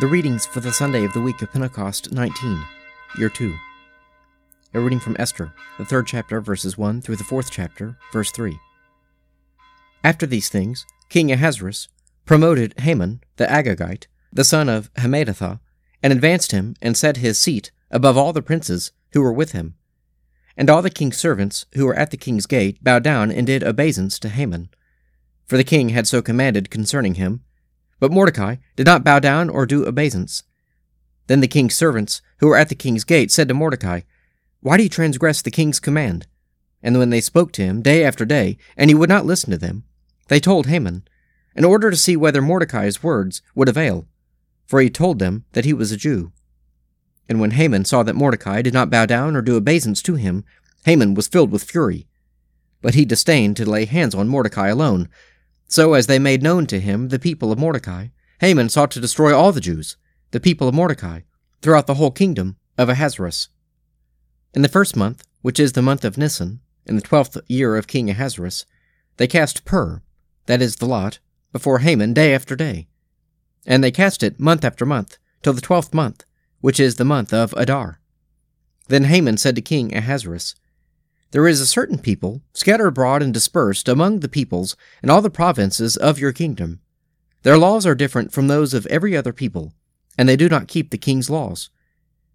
The readings for the Sunday of the week of Pentecost 19, Year 2. A reading from Esther, the third chapter, verses 1 through the fourth chapter, verse 3. After these things, King Ahasuerus promoted Haman the Agagite, the son of Hammedatha, and advanced him and set his seat above all the princes who were with him. And all the king's servants who were at the king's gate bowed down and did obeisance to Haman. For the king had so commanded concerning him, but Mordecai did not bow down or do obeisance. Then the king's servants, who were at the king's gate, said to Mordecai, Why do you transgress the king's command? And when they spoke to him day after day, and he would not listen to them, they told Haman, in order to see whether Mordecai's words would avail, for he told them that he was a Jew. And when Haman saw that Mordecai did not bow down or do obeisance to him, Haman was filled with fury. But he disdained to lay hands on Mordecai alone, so, as they made known to him the people of Mordecai, Haman sought to destroy all the Jews, the people of Mordecai, throughout the whole kingdom of Ahasuerus. In the first month, which is the month of Nisan, in the twelfth year of King Ahasuerus, they cast pur, that is the lot, before Haman day after day. And they cast it month after month, till the twelfth month, which is the month of Adar. Then Haman said to King Ahasuerus, there is a certain people, scattered abroad and dispersed among the peoples and all the provinces of your kingdom. Their laws are different from those of every other people, and they do not keep the king's laws,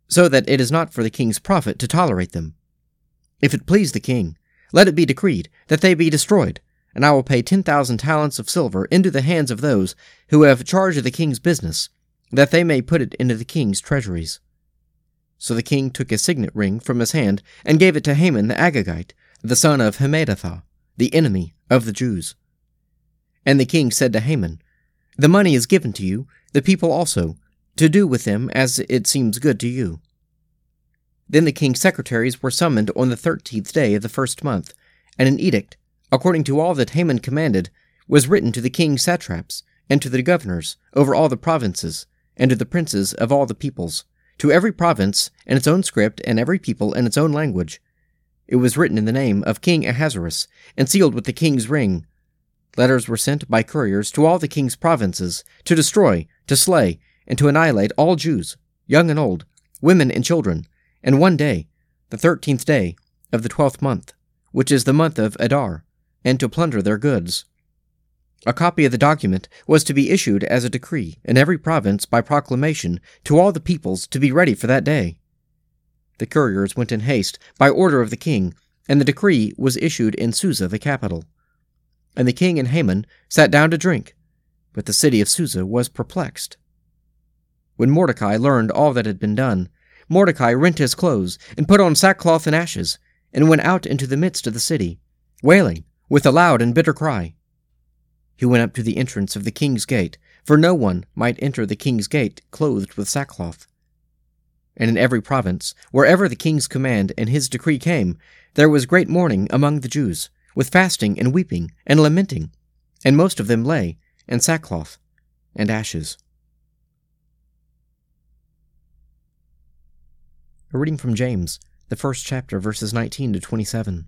so that it is not for the king's profit to tolerate them. If it please the king, let it be decreed that they be destroyed, and I will pay ten thousand talents of silver into the hands of those who have charge of the king's business, that they may put it into the king's treasuries. So the king took a signet ring from his hand and gave it to Haman the Agagite, the son of Hammedatha, the enemy of the Jews. And the king said to Haman, The money is given to you, the people also, to do with them as it seems good to you. Then the king's secretaries were summoned on the thirteenth day of the first month, and an edict, according to all that Haman commanded, was written to the king's satraps, and to the governors over all the provinces, and to the princes of all the peoples, to every province in its own script and every people in its own language. It was written in the name of King Ahasuerus and sealed with the king's ring. Letters were sent by couriers to all the king's provinces to destroy, to slay, and to annihilate all Jews, young and old, women and children, in one day, the thirteenth day of the twelfth month, which is the month of Adar, and to plunder their goods. A copy of the document was to be issued as a decree in every province by proclamation to all the peoples to be ready for that day. The couriers went in haste by order of the king, and the decree was issued in Susa, the capital. And the king and Haman sat down to drink, but the city of Susa was perplexed. When Mordecai learned all that had been done, Mordecai rent his clothes and put on sackcloth and ashes, and went out into the midst of the city, wailing with a loud and bitter cry. He went up to the entrance of the king's gate, for no one might enter the king's gate clothed with sackcloth. And in every province, wherever the king's command and his decree came, there was great mourning among the Jews, with fasting and weeping and lamenting, and most of them lay in sackcloth and ashes. A reading from James, the first chapter, verses 19 to 27.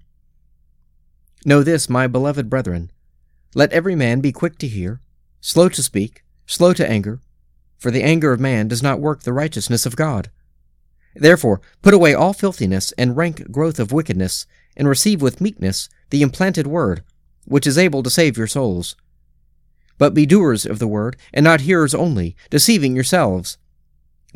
Know this, my beloved brethren let every man be quick to hear, slow to speak, slow to anger, for the anger of man does not work the righteousness of God. Therefore, put away all filthiness and rank growth of wickedness, and receive with meekness the implanted word, which is able to save your souls. But be doers of the word, and not hearers only, deceiving yourselves.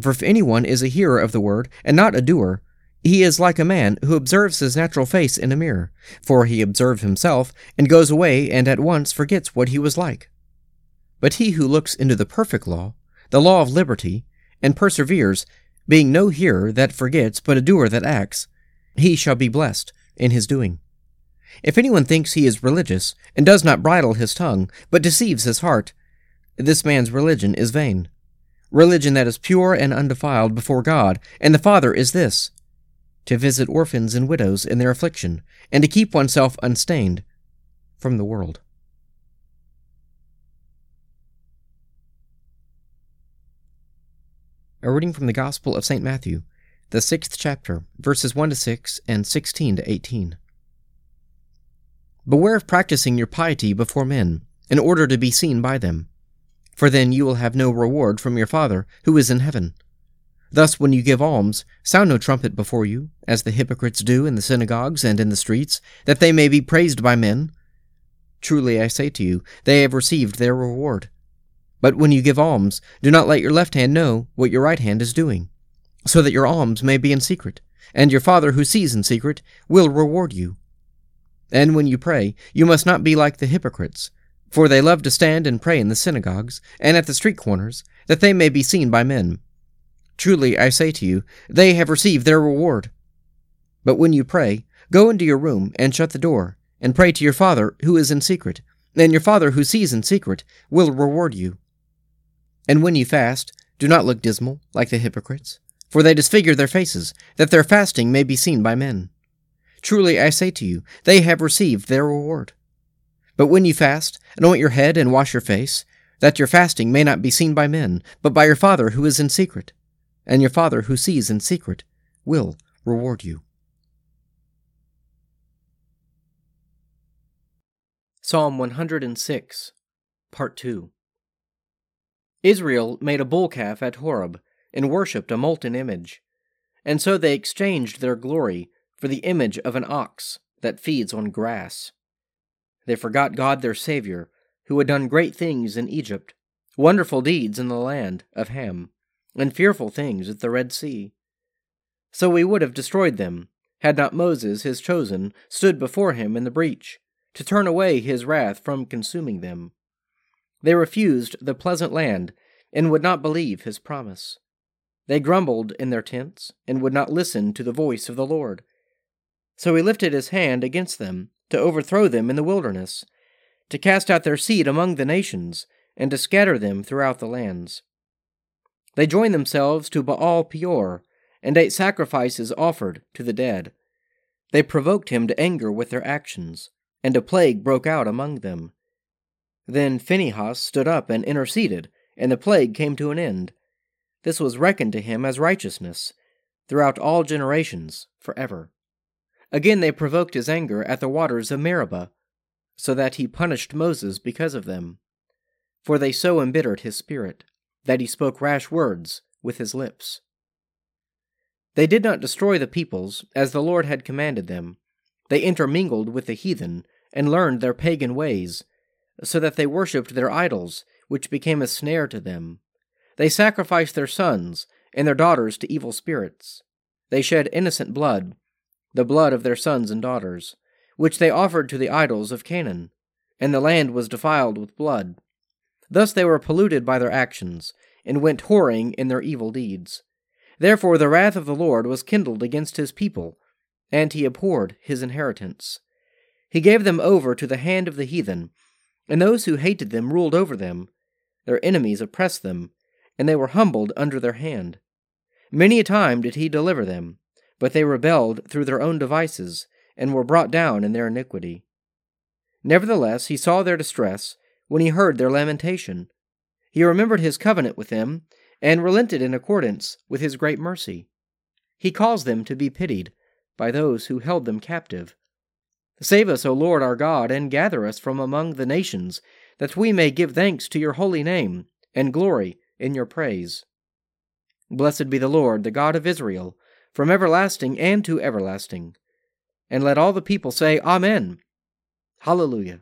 For if anyone is a hearer of the word, and not a doer, he is like a man who observes his natural face in a mirror, for he observes himself, and goes away and at once forgets what he was like. But he who looks into the perfect law, the law of liberty, and perseveres, being no hearer that forgets, but a doer that acts, he shall be blessed in his doing. If anyone thinks he is religious, and does not bridle his tongue, but deceives his heart, this man's religion is vain. Religion that is pure and undefiled before God and the Father is this to visit orphans and widows in their affliction, and to keep oneself unstained from the world. A reading from the Gospel of St. Matthew, the sixth chapter, verses 1 to 6 and 16 to 18. Beware of practicing your piety before men, in order to be seen by them. for then you will have no reward from your Father who is in heaven. Thus, when you give alms, sound no trumpet before you, as the hypocrites do in the synagogues and in the streets, that they may be praised by men. Truly I say to you, they have received their reward. But when you give alms, do not let your left hand know what your right hand is doing, so that your alms may be in secret, and your Father who sees in secret will reward you. And when you pray, you must not be like the hypocrites, for they love to stand and pray in the synagogues and at the street corners, that they may be seen by men. Truly, I say to you, they have received their reward. But when you pray, go into your room and shut the door, and pray to your Father who is in secret, and your Father who sees in secret will reward you. And when you fast, do not look dismal, like the hypocrites, for they disfigure their faces, that their fasting may be seen by men. Truly, I say to you, they have received their reward. But when you fast, anoint your head and wash your face, that your fasting may not be seen by men, but by your Father who is in secret and your Father who sees in secret will reward you. Psalm 106, Part 2 Israel made a bull calf at Horeb and worshipped a molten image, and so they exchanged their glory for the image of an ox that feeds on grass. They forgot God their Savior, who had done great things in Egypt, wonderful deeds in the land of Ham and fearful things at the Red Sea. So we would have destroyed them, had not Moses, his chosen, stood before him in the breach, to turn away his wrath from consuming them. They refused the pleasant land, and would not believe his promise. They grumbled in their tents, and would not listen to the voice of the Lord. So he lifted his hand against them, to overthrow them in the wilderness, to cast out their seed among the nations, and to scatter them throughout the lands. They joined themselves to Baal Peor, and ate sacrifices offered to the dead. They provoked him to anger with their actions, and a plague broke out among them. Then Phinehas stood up and interceded, and the plague came to an end. This was reckoned to him as righteousness, throughout all generations, forever. Again they provoked his anger at the waters of Meribah, so that he punished Moses because of them. For they so embittered his spirit that he spoke rash words with his lips. They did not destroy the peoples, as the Lord had commanded them. They intermingled with the heathen, and learned their pagan ways, so that they worshipped their idols, which became a snare to them. They sacrificed their sons and their daughters to evil spirits. They shed innocent blood, the blood of their sons and daughters, which they offered to the idols of Canaan, and the land was defiled with blood. Thus they were polluted by their actions, and went whoring in their evil deeds. Therefore the wrath of the Lord was kindled against his people, and he abhorred his inheritance. He gave them over to the hand of the heathen, and those who hated them ruled over them. Their enemies oppressed them, and they were humbled under their hand. Many a time did he deliver them, but they rebelled through their own devices, and were brought down in their iniquity. Nevertheless he saw their distress, when he heard their lamentation. He remembered his covenant with them, and relented in accordance with his great mercy. He caused them to be pitied by those who held them captive. Save us, O Lord our God, and gather us from among the nations, that we may give thanks to your holy name, and glory in your praise. Blessed be the Lord, the God of Israel, from everlasting and to everlasting. And let all the people say, Amen. Hallelujah.